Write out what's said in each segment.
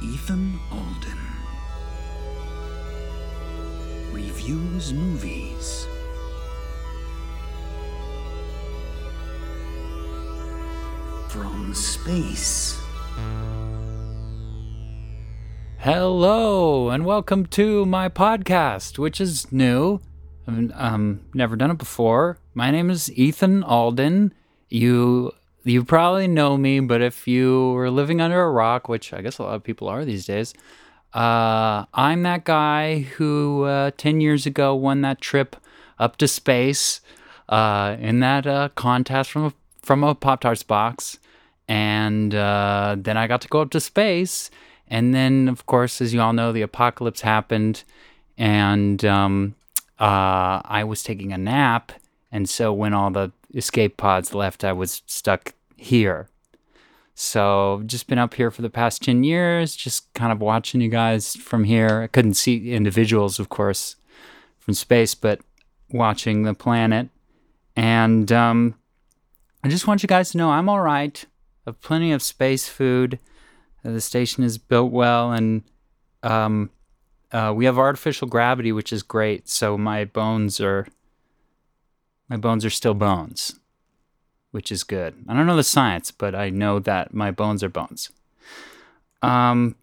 Ethan Alden reviews movies. From space. Hello, and welcome to my podcast, which is new. I've um, never done it before. My name is Ethan Alden. You you probably know me, but if you were living under a rock, which I guess a lot of people are these days, uh, I'm that guy who uh, 10 years ago won that trip up to space uh, in that uh, contest from a, from a Pop Tarts box. And uh, then I got to go up to space. And then, of course, as you all know, the apocalypse happened. And um, uh, I was taking a nap. And so when all the escape pods left, I was stuck here. So just been up here for the past 10 years, just kind of watching you guys from here. I couldn't see individuals, of course, from space, but watching the planet. And um, I just want you guys to know I'm all right. I have plenty of space food. The station is built well, and um, uh, we have artificial gravity, which is great. So my bones are my bones are still bones which is good. I don't know the science, but I know that my bones are bones. Um,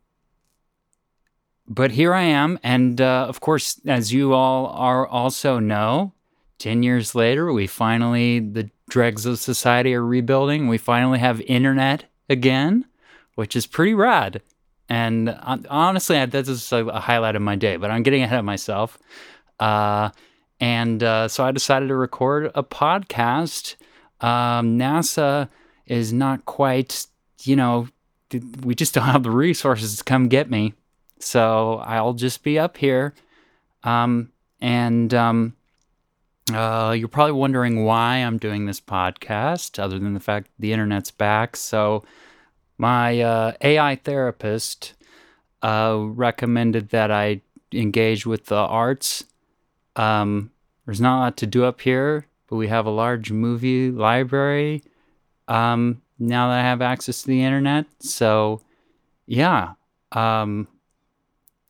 but here I am, and uh, of course, as you all are also know, ten years later, we finally the dregs of society are rebuilding. We finally have internet again, which is pretty rad. And uh, honestly, this is a highlight of my day. But I'm getting ahead of myself. Uh, and uh, so I decided to record a podcast um, NASA is not quite, you know, we just don't have the resources to come get me. So I'll just be up here. Um, and um, uh, you're probably wondering why I'm doing this podcast, other than the fact the internet's back. So my uh, AI therapist uh, recommended that I engage with the arts. Um, there's not a lot to do up here but we have a large movie library um, now that I have access to the internet. So, yeah, um,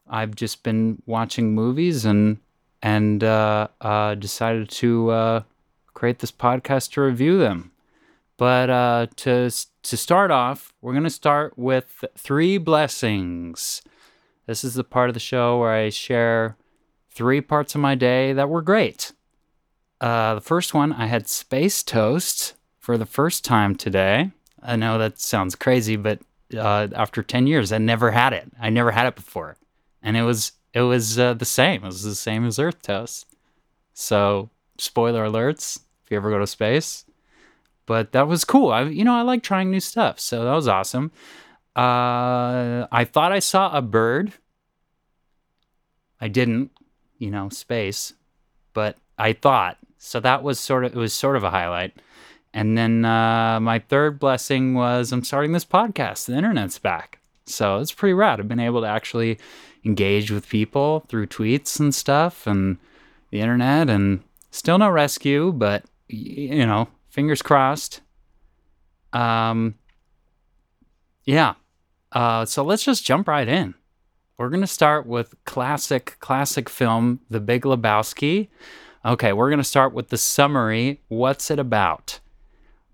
I've just been watching movies and and uh, uh, decided to uh, create this podcast to review them. But uh, to to start off, we're gonna start with three blessings. This is the part of the show where I share three parts of my day that were great. Uh, the first one, I had space toast for the first time today. I know that sounds crazy, but uh, after 10 years, I never had it. I never had it before. And it was it was uh, the same. It was the same as Earth toast. So, spoiler alerts if you ever go to space. But that was cool. I you know, I like trying new stuff. So, that was awesome. Uh, I thought I saw a bird. I didn't, you know, space, but I thought so that was sort of it was sort of a highlight. And then uh, my third blessing was I'm starting this podcast. The internet's back, so it's pretty rad. I've been able to actually engage with people through tweets and stuff, and the internet, and still no rescue, but you know, fingers crossed. Um, yeah. Uh, so let's just jump right in. We're gonna start with classic, classic film, The Big Lebowski. Okay, we're going to start with the summary. What's it about?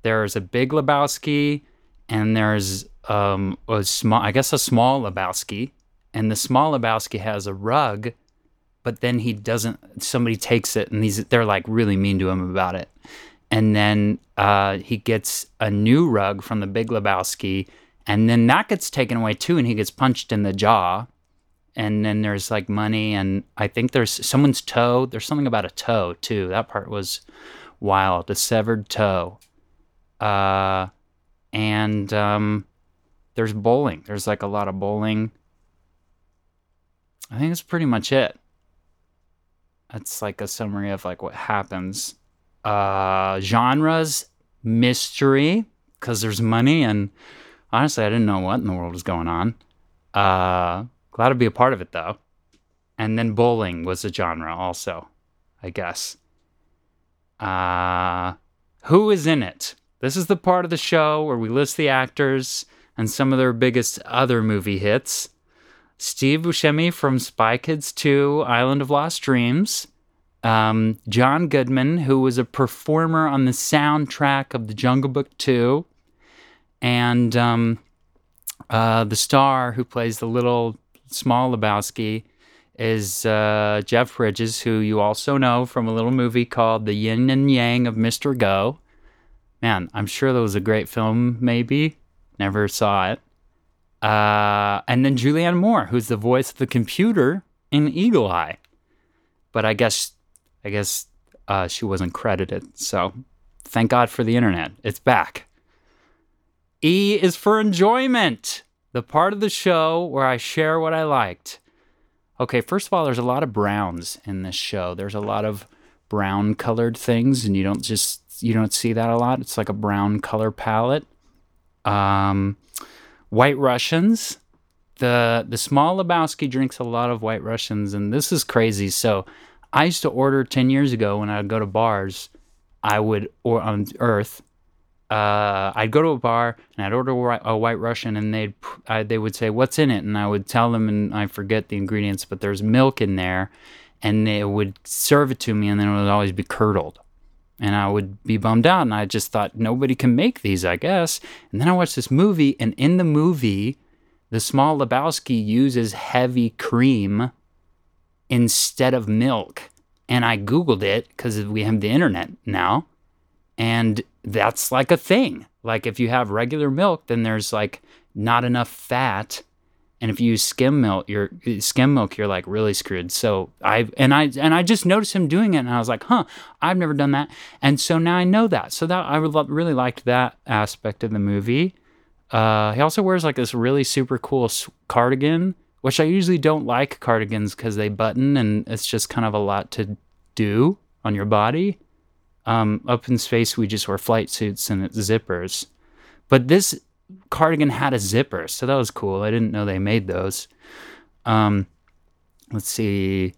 There's a big Lebowski, and there's um, a small, I guess, a small Lebowski, and the small Lebowski has a rug, but then he doesn't. Somebody takes it, and he's they're like really mean to him about it, and then uh, he gets a new rug from the Big Lebowski, and then that gets taken away too, and he gets punched in the jaw, and then there's like money and i think there's someone's toe there's something about a toe too. That part was wild a severed toe. Uh and um there's bowling. There's like a lot of bowling. I think that's pretty much it. That's like a summary of like what happens. Uh genres mystery because there's money and honestly i didn't know what in the world was going on. Uh Glad to be a part of it though. And then bowling was a genre also, I guess. Uh, who is in it? This is the part of the show where we list the actors and some of their biggest other movie hits. Steve Buscemi from Spy Kids 2, Island of Lost Dreams. Um, John Goodman, who was a performer on the soundtrack of The Jungle Book 2. And um, uh, the star who plays the little small Lebowski is uh, Jeff Bridges, who you also know from a little movie called The Yin and Yang of Mr. Go. Man, I'm sure that was a great film, maybe. Never saw it. Uh, and then Julianne Moore, who's the voice of the computer in Eagle Eye. But I guess, I guess uh, she wasn't credited. So thank God for the internet. It's back. E is for enjoyment, the part of the show where I share what I liked. Okay, first of all, there's a lot of browns in this show. There's a lot of brown colored things, and you don't just you don't see that a lot. It's like a brown color palette. Um, White Russians. The the small Lebowski drinks a lot of White Russians, and this is crazy. So I used to order ten years ago when I'd go to bars. I would or on Earth uh, I'd go to a bar and I'd order a White Russian, and they'd they would say, "What's in it?" And I would tell them, and I forget the ingredients, but there's milk in there, and they would serve it to me, and then it would always be curdled, and I would be bummed out, and I just thought nobody can make these, I guess. And then I watched this movie, and in the movie, the small Lebowski uses heavy cream instead of milk, and I googled it because we have the internet now and that's like a thing. Like if you have regular milk, then there's like not enough fat. And if you use skim milk, you're skim milk, you're like really screwed. So I and I and I just noticed him doing it, and I was like, huh, I've never done that. And so now I know that. So that I really liked that aspect of the movie. Uh, he also wears like this really super cool cardigan, which I usually don't like cardigans because they button and it's just kind of a lot to do on your body. Um, up in space, we just wore flight suits and zippers. But this cardigan had a zipper, so that was cool. I didn't know they made those. Um, let's see.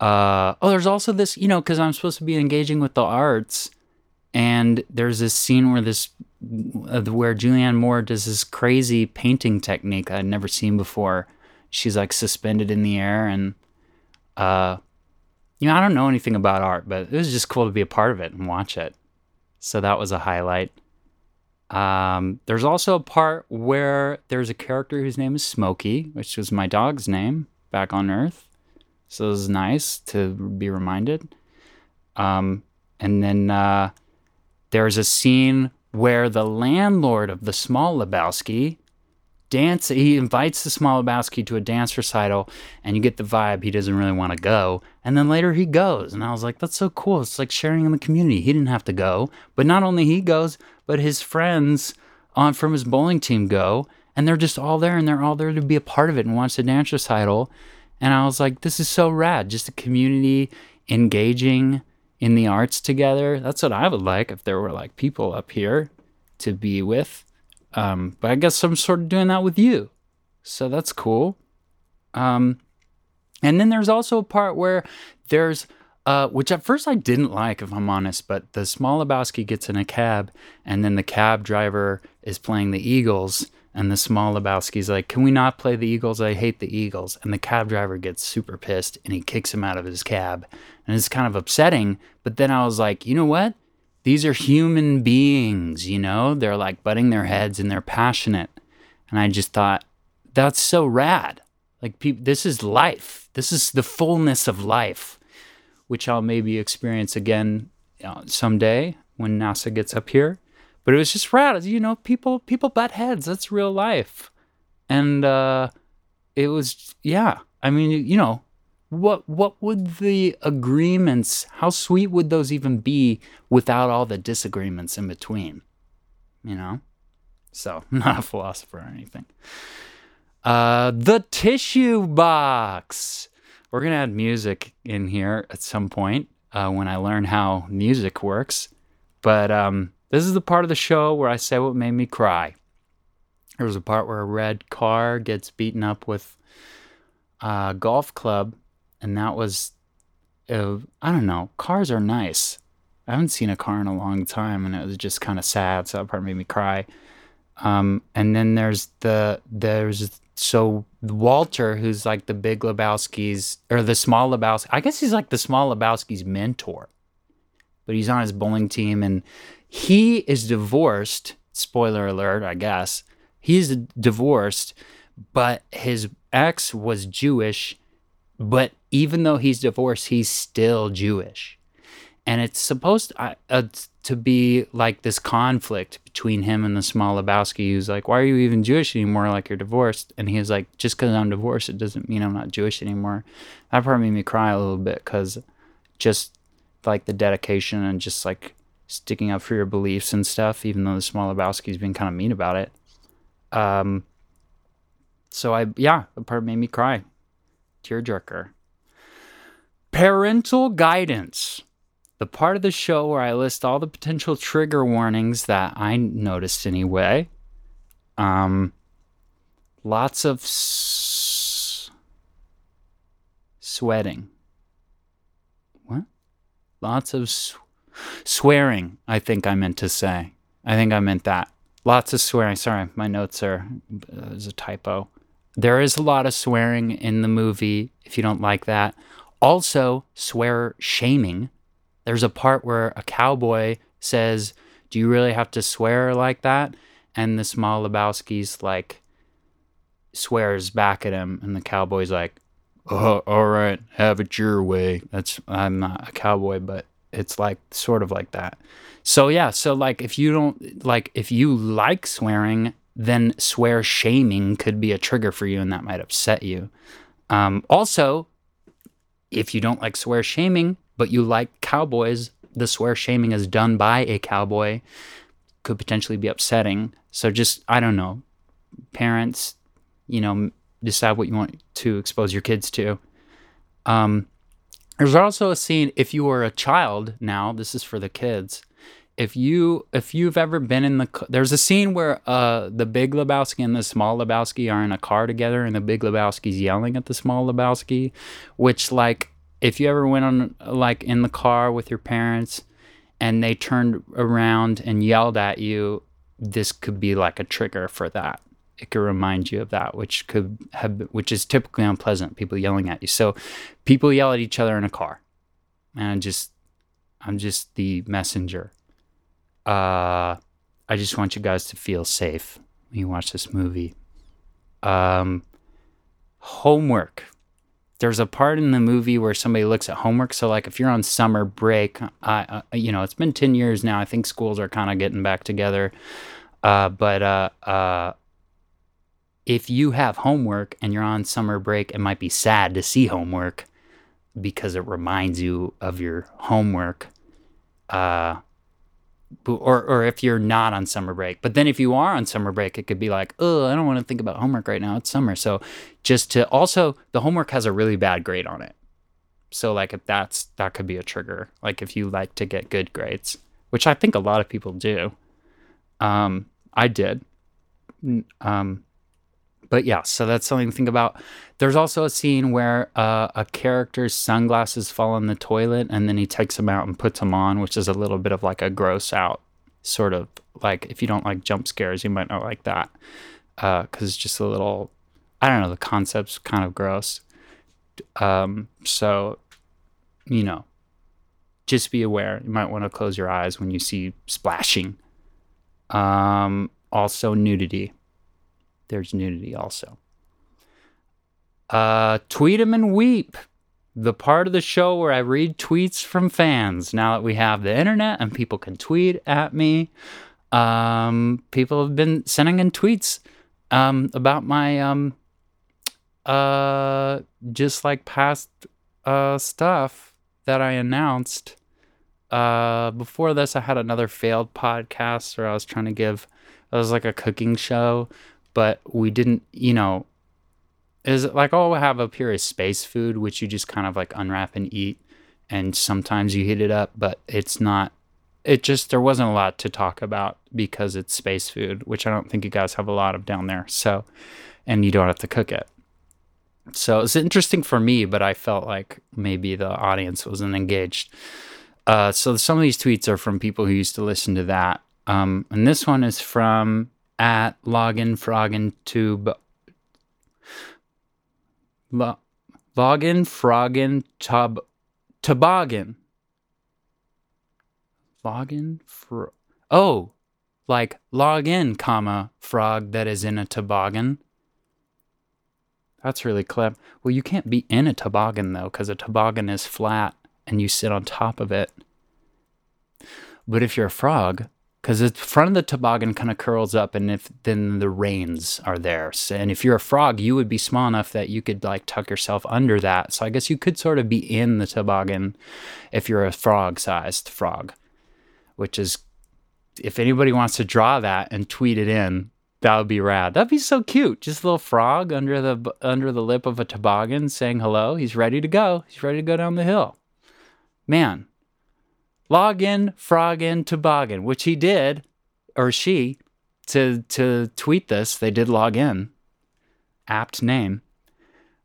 Uh, oh, there's also this, you know, because I'm supposed to be engaging with the arts, and there's this scene where this, uh, where Julianne Moore does this crazy painting technique I'd never seen before. She's like suspended in the air, and uh, you know, I don't know anything about art, but it was just cool to be a part of it and watch it. So that was a highlight. Um, there's also a part where there's a character whose name is Smokey, which was my dog's name back on Earth. So it was nice to be reminded. Um, and then uh, there's a scene where the landlord of the small Lebowski dance. He invites the small Lebowski to a dance recital, and you get the vibe he doesn't really want to go. And then later he goes, and I was like, "That's so cool! It's like sharing in the community." He didn't have to go, but not only he goes, but his friends on from his bowling team go, and they're just all there, and they're all there to be a part of it and watch the dance recital. And I was like, "This is so rad! Just a community engaging." in the arts together. That's what I would like if there were like people up here to be with. Um, but I guess I'm sort of doing that with you. So that's cool. Um, and then there's also a part where there's, uh, which at first I didn't like, if I'm honest, but the small Lebowski gets in a cab, and then the cab driver is playing the Eagles, and the small Lebowski's like, Can we not play the Eagles? I hate the Eagles. And the cab driver gets super pissed and he kicks him out of his cab. And it's kind of upsetting. But then I was like, You know what? These are human beings, you know? They're like butting their heads and they're passionate. And I just thought, that's so rad. Like, pe- this is life. This is the fullness of life, which I'll maybe experience again you know, someday when NASA gets up here. But it was just rad. You know, people people butt heads. That's real life. And uh, it was, yeah. I mean, you know, what what would the agreements how sweet would those even be without all the disagreements in between? You know? So not a philosopher or anything. Uh the tissue box. We're gonna add music in here at some point uh, when i learn how music works. But um this is the part of the show where i say what made me cry. There was a part where a red car gets beaten up with a golf club and that was uh, I don't know. Cars are nice. I haven't seen a car in a long time, and it was just kind of sad. So that part made me cry. Um, and then there's the there's so Walter, who's like the big Lebowski's or the small Lebowski, I guess he's like the small Lebowski's mentor, but he's on his bowling team and he is divorced. Spoiler alert, I guess. He's divorced, but his ex was Jewish. But even though he's divorced, he's still Jewish. And it's supposed to, uh, to be like this conflict between him and the small Lebowski, who's like, Why are you even Jewish anymore? Like you're divorced. And he's like, Just because I'm divorced, it doesn't mean I'm not Jewish anymore. That part made me cry a little bit because just like the dedication and just like sticking up for your beliefs and stuff, even though the small Lebowski's been kind of mean about it. Um, so I, yeah, the part made me cry. Tearjerker. Parental guidance. The part of the show where I list all the potential trigger warnings that I noticed anyway. Um, lots of s- sweating. What? Lots of s- swearing, I think I meant to say. I think I meant that. Lots of swearing. Sorry, my notes are, uh, there's a typo. There is a lot of swearing in the movie if you don't like that. Also, swear shaming. There's a part where a cowboy says, Do you really have to swear like that? And the small Lebowski's like, swears back at him, and the cowboy's like, Oh, all right, have it your way. That's, I'm not a cowboy, but it's like sort of like that. So, yeah, so like if you don't, like if you like swearing, then swear shaming could be a trigger for you and that might upset you. Um, also, if you don't like swear shaming, but you like cowboys, the swear shaming is done by a cowboy could potentially be upsetting. So just, I don't know, parents, you know, decide what you want to expose your kids to. Um, there's also a scene if you were a child now, this is for the kids. If you if you've ever been in the there's a scene where uh the big Lebowski and the small Lebowski are in a car together and the big Lebowski's yelling at the small Lebowski, which like if you ever went on like in the car with your parents and they turned around and yelled at you, this could be like a trigger for that. It could remind you of that, which could have, which is typically unpleasant. People yelling at you. So, people yell at each other in a car, and just, I'm just the messenger. Uh, I just want you guys to feel safe when you watch this movie. Um, homework. There's a part in the movie where somebody looks at homework. So, like, if you're on summer break, I, uh, you know, it's been 10 years now. I think schools are kind of getting back together. Uh, but uh, uh, if you have homework and you're on summer break, it might be sad to see homework because it reminds you of your homework. Uh, or or if you're not on summer break. But then if you are on summer break, it could be like, oh, I don't want to think about homework right now. It's summer. So just to also the homework has a really bad grade on it. So like if that's that could be a trigger. Like if you like to get good grades, which I think a lot of people do. Um, I did. Um, but yeah, so that's something to think about. There's also a scene where uh, a character's sunglasses fall in the toilet and then he takes them out and puts them on, which is a little bit of like a gross out sort of like if you don't like jump scares, you might not like that because uh, it's just a little, I don't know, the concept's kind of gross. Um, so, you know, just be aware. You might want to close your eyes when you see splashing. Um, also, nudity there's nudity also. Uh, tweet 'em and weep. The part of the show where I read tweets from fans. Now that we have the internet and people can tweet at me, um, people have been sending in tweets um, about my um, uh, just like past uh, stuff that I announced. Uh, before this, I had another failed podcast where I was trying to give. It was like a cooking show but we didn't, you know, is like all we have up here is space food, which you just kind of like unwrap and eat. And sometimes you heat it up, but it's not, it just, there wasn't a lot to talk about because it's space food, which I don't think you guys have a lot of down there. So, and you don't have to cook it. So it's interesting for me, but I felt like maybe the audience wasn't engaged. Uh, so some of these tweets are from people who used to listen to that. Um, and this one is from at login froggin tube Lo- login, froggin, tub, toboggan. Login, fro- oh, like log in, comma, frog that is in a toboggan. That's really clever. Well, you can't be in a toboggan though, because a toboggan is flat and you sit on top of it. But if you're a frog, because the front of the toboggan kind of curls up, and if then the reins are there, and if you're a frog, you would be small enough that you could like tuck yourself under that. So I guess you could sort of be in the toboggan if you're a frog-sized frog, which is if anybody wants to draw that and tweet it in, that would be rad. That'd be so cute. Just a little frog under the under the lip of a toboggan saying hello. He's ready to go. He's ready to go down the hill. Man, log in, frog in, toboggan, which he did, or she, to to tweet this. They did log in. Apt name.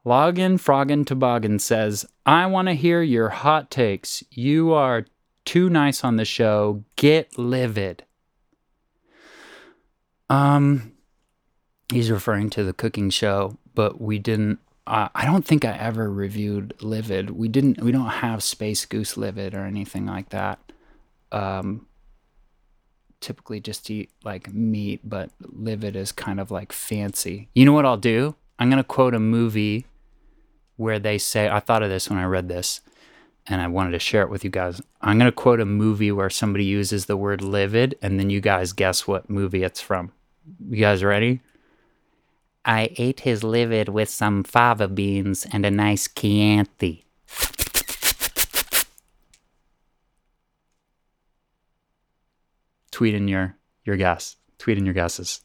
Login Froggin Toboggan says, I want to hear your hot takes. You are too nice on the show. Get livid. Um, he's referring to the cooking show, but we didn't. Uh, I don't think I ever reviewed Livid. We didn't. We don't have Space Goose Livid or anything like that. Um, typically just eat like meat, but Livid is kind of like fancy. You know what I'll do? I'm gonna quote a movie where they say. I thought of this when I read this and I wanted to share it with you guys. I'm going to quote a movie where somebody uses the word livid, and then you guys guess what movie it's from. You guys ready? I ate his livid with some fava beans and a nice Chianti. Tweet in your, your guess. Tweet in your guesses.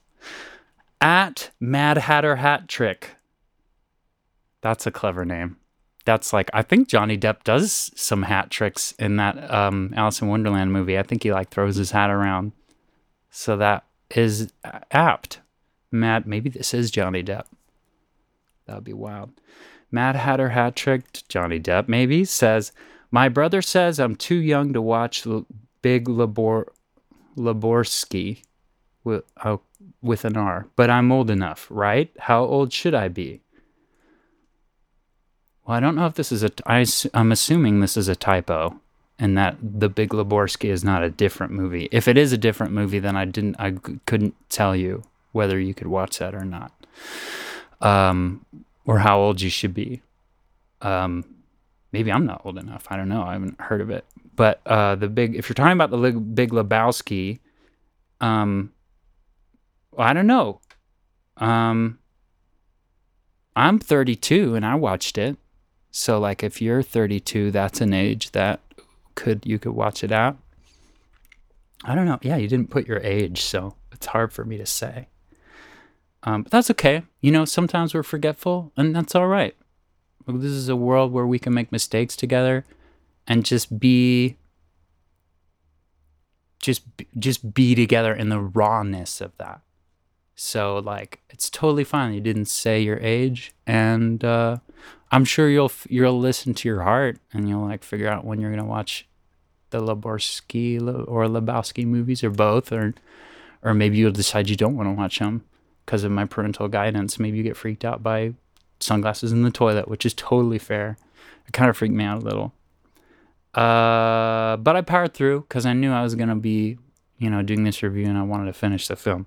At Mad Hatter Hat Trick. That's a clever name that's like I think Johnny Depp does some hat tricks in that um, Alice in Wonderland movie. I think he like throws his hat around, so that is apt. Matt, maybe this is Johnny Depp. That would be wild. Mad Hatter hat tricked Johnny Depp maybe says, "My brother says I'm too young to watch L- Big Labor Laborsky with uh, oh, with an R, but I'm old enough, right? How old should I be?" Well, I don't know if this is a. I'm assuming this is a typo, and that the Big Laborski is not a different movie. If it is a different movie, then I didn't. I couldn't tell you whether you could watch that or not, um, or how old you should be. Um, maybe I'm not old enough. I don't know. I haven't heard of it. But uh, the big. If you're talking about the Big Lebowski, um, I don't know. Um, I'm 32 and I watched it. So like if you're 32, that's an age that could you could watch it out. I don't know. Yeah, you didn't put your age, so it's hard for me to say. Um, but that's okay. You know, sometimes we're forgetful, and that's all right. This is a world where we can make mistakes together, and just be, just just be together in the rawness of that. So like, it's totally fine. You didn't say your age, and uh, I'm sure you'll you'll listen to your heart and you'll like figure out when you're gonna watch the Laborsky or Lebowski movies or both, or or maybe you'll decide you don't want to watch them because of my parental guidance. Maybe you get freaked out by sunglasses in the toilet, which is totally fair. It kind of freaked me out a little. Uh, but I powered through because I knew I was gonna be, you know, doing this review and I wanted to finish the film.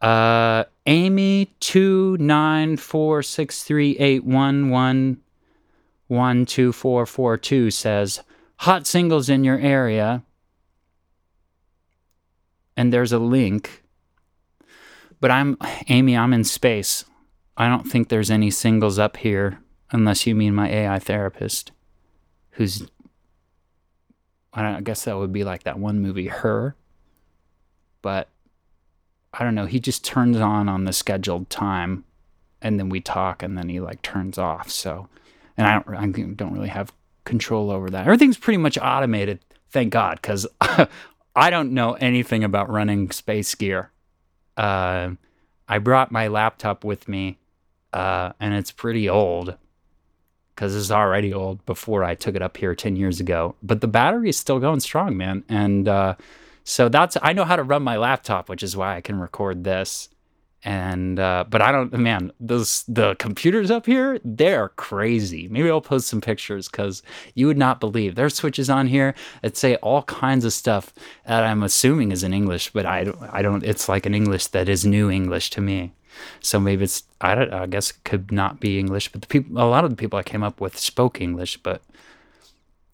Uh, Amy two nine four six three eight one one one two four four two says hot singles in your area, and there's a link. But I'm Amy. I'm in space. I don't think there's any singles up here unless you mean my AI therapist, who's. I, I guess that would be like that one movie, Her. But I don't know, he just turns on on the scheduled time and then we talk and then he like turns off. So, and I don't, I don't really have control over that. Everything's pretty much automated, thank God, because I don't know anything about running space gear. Uh, I brought my laptop with me, uh, and it's pretty old because it's already old before I took it up here 10 years ago. But the battery is still going strong, man. And uh, so that's I know how to run my laptop, which is why I can record this. And uh, but I don't, man. Those the computers up here, they're crazy. Maybe I'll post some pictures because you would not believe there's switches on here that say all kinds of stuff that I'm assuming is in English, but I don't. I don't. It's like an English that is new English to me. So maybe it's I don't. I guess it could not be English, but the people, a lot of the people I came up with spoke English, but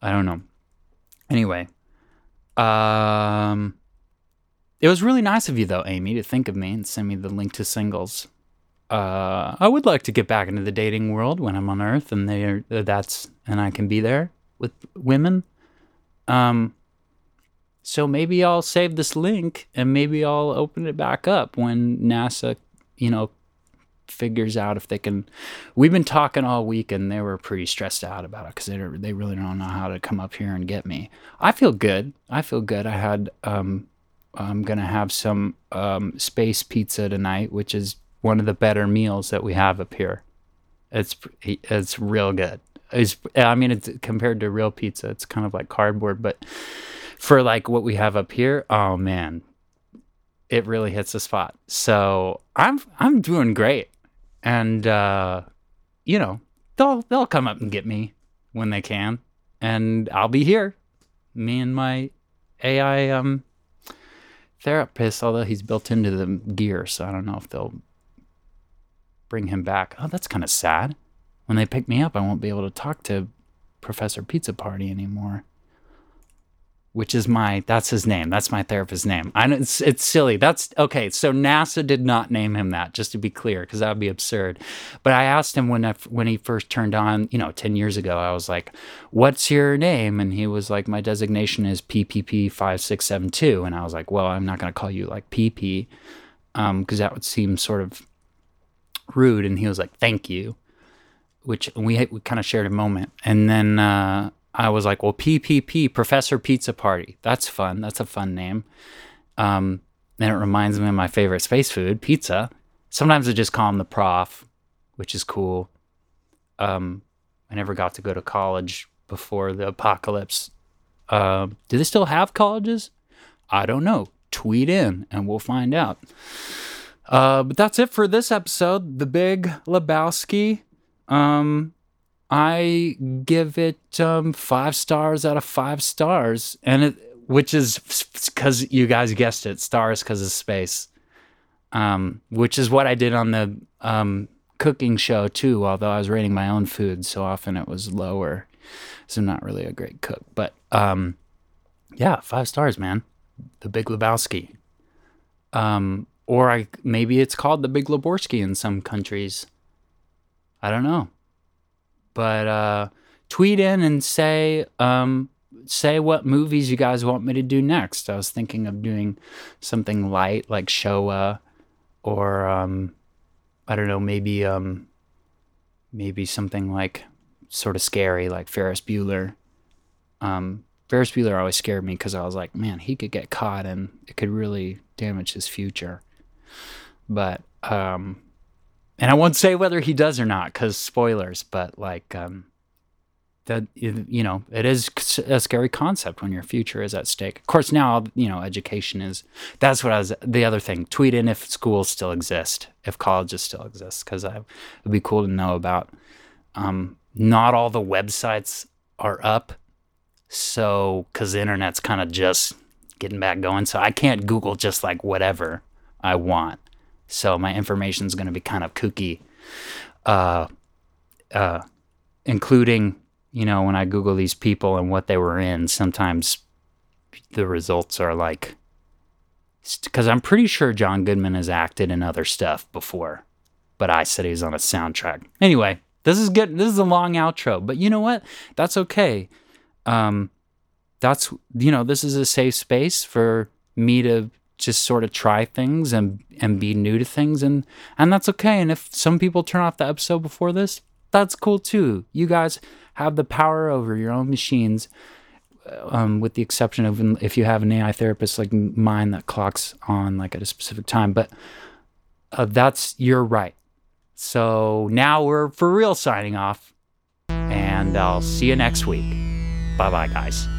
I don't know. Anyway, um, it was really nice of you, though, Amy, to think of me and send me the link to singles. Uh, I would like to get back into the dating world when I'm on Earth, and they that's and I can be there with women. Um, so maybe I'll save this link and maybe I'll open it back up when NASA, you know, figures out if they can. We've been talking all week, and they were pretty stressed out about it because they they really don't know how to come up here and get me. I feel good. I feel good. I had um, I'm gonna have some um, space pizza tonight, which is one of the better meals that we have up here. It's it's real good. It's I mean it's compared to real pizza, it's kind of like cardboard, but for like what we have up here, oh man, it really hits the spot. So I'm I'm doing great, and uh, you know they'll they'll come up and get me when they can, and I'll be here. Me and my AI um therapist, although he's built into the gear, so I don't know if they'll bring him back. Oh, that's kind of sad. When they pick me up, I won't be able to talk to Professor Pizza Party anymore which is my that's his name. That's my therapist's name. I know it's it's silly. That's okay. So NASA did not name him that, just to be clear, because that would be absurd. But I asked him when I, when he first turned on, you know, ten years ago. I was like, "What's your name?" And he was like, "My designation is PPP five six seven two. And I was like, "Well, I'm not going to call you like PP, because um, that would seem sort of rude." And he was like, "Thank you," which we we kind of shared a moment, and then. Uh, I was like, well, PPP, Professor Pizza Party. That's fun. That's a fun name. Um, and it reminds me of my favorite space food, pizza. Sometimes I just call him the prof, which is cool. Um, I never got to go to college before the apocalypse. Uh, do they still have colleges? I don't know. Tweet in and we'll find out. Uh, but that's it for this episode. The Big Lebowski. Um, I give it um, five stars out of five stars, and it which is because you guys guessed it, stars because of space. Um, which is what I did on the um, cooking show too. Although I was rating my own food, so often it was lower. So I'm not really a great cook, but um, yeah, five stars, man. The Big Lebowski. Um, or I maybe it's called the Big Lebowski in some countries. I don't know but uh, tweet in and say um, say what movies you guys want me to do next. I was thinking of doing something light like Shoah, or um, I don't know, maybe um, maybe something like sort of scary like Ferris Bueller. Um, Ferris Bueller always scared me because I was like, man, he could get caught and it could really damage his future. But um, and I won't say whether he does or not because spoilers, but like um, that you know it is a scary concept when your future is at stake. Of course, now you know education is. That's what I was. The other thing, tweet in if schools still exist, if colleges still exist, because I would be cool to know about. Um, not all the websites are up, so because the internet's kind of just getting back going, so I can't Google just like whatever I want. So my information is going to be kind of kooky, uh, uh, including, you know, when I Google these people and what they were in, sometimes the results are like, because I'm pretty sure John Goodman has acted in other stuff before, but I said he was on a soundtrack. Anyway, this is good. This is a long outro, but you know what? That's okay. Um, that's, you know, this is a safe space for me to just sort of try things and and be new to things. And and that's okay. And if some people turn off the episode before this that's cool too. You guys have the power over your own machines um, with the exception of if you have an AI therapist like mine that clocks on like at a specific time. But uh, that's you're right. So now we're for real signing off. And I'll see you next week. Bye bye guys